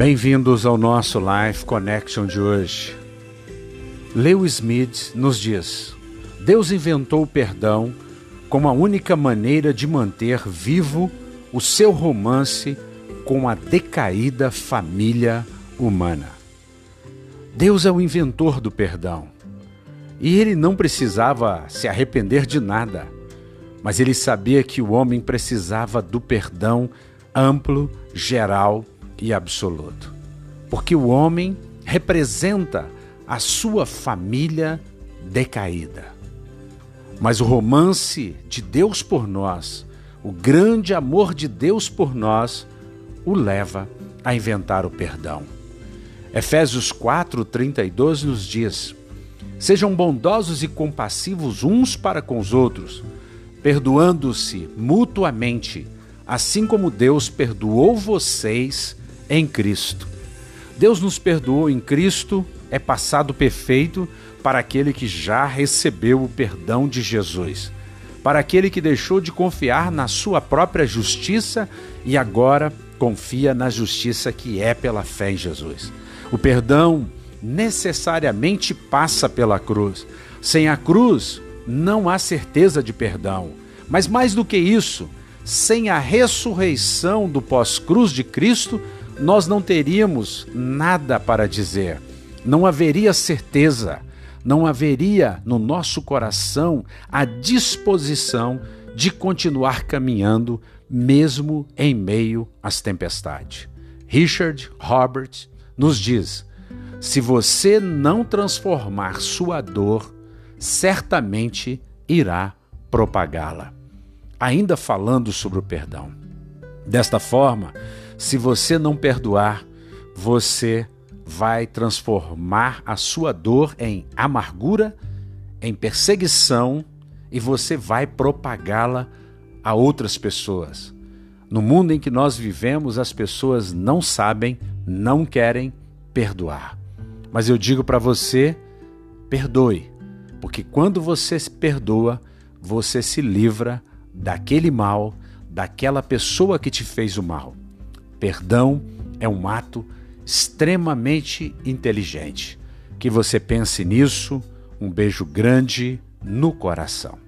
Bem-vindos ao nosso Life Connection de hoje. Lewis Smith nos diz: Deus inventou o perdão como a única maneira de manter vivo o seu romance com a decaída família humana. Deus é o inventor do perdão. E ele não precisava se arrepender de nada, mas ele sabia que o homem precisava do perdão amplo, geral absoluto. Porque o homem representa a sua família decaída. Mas o romance de Deus por nós, o grande amor de Deus por nós, o leva a inventar o perdão. Efésios 4, 32 nos diz: Sejam bondosos e compassivos uns para com os outros, perdoando-se mutuamente, assim como Deus perdoou vocês em Cristo. Deus nos perdoou em Cristo, é passado perfeito para aquele que já recebeu o perdão de Jesus, para aquele que deixou de confiar na sua própria justiça e agora confia na justiça que é pela fé em Jesus. O perdão necessariamente passa pela cruz. Sem a cruz, não há certeza de perdão. Mas mais do que isso, sem a ressurreição do pós-cruz de Cristo, nós não teríamos nada para dizer, não haveria certeza, não haveria no nosso coração a disposição de continuar caminhando, mesmo em meio às tempestades. Richard Robert nos diz: se você não transformar sua dor, certamente irá propagá-la. Ainda falando sobre o perdão. Desta forma, se você não perdoar, você vai transformar a sua dor em amargura, em perseguição e você vai propagá-la a outras pessoas. No mundo em que nós vivemos, as pessoas não sabem, não querem perdoar. Mas eu digo para você: perdoe, porque quando você se perdoa, você se livra daquele mal, daquela pessoa que te fez o mal. Perdão é um ato extremamente inteligente. Que você pense nisso. Um beijo grande no coração.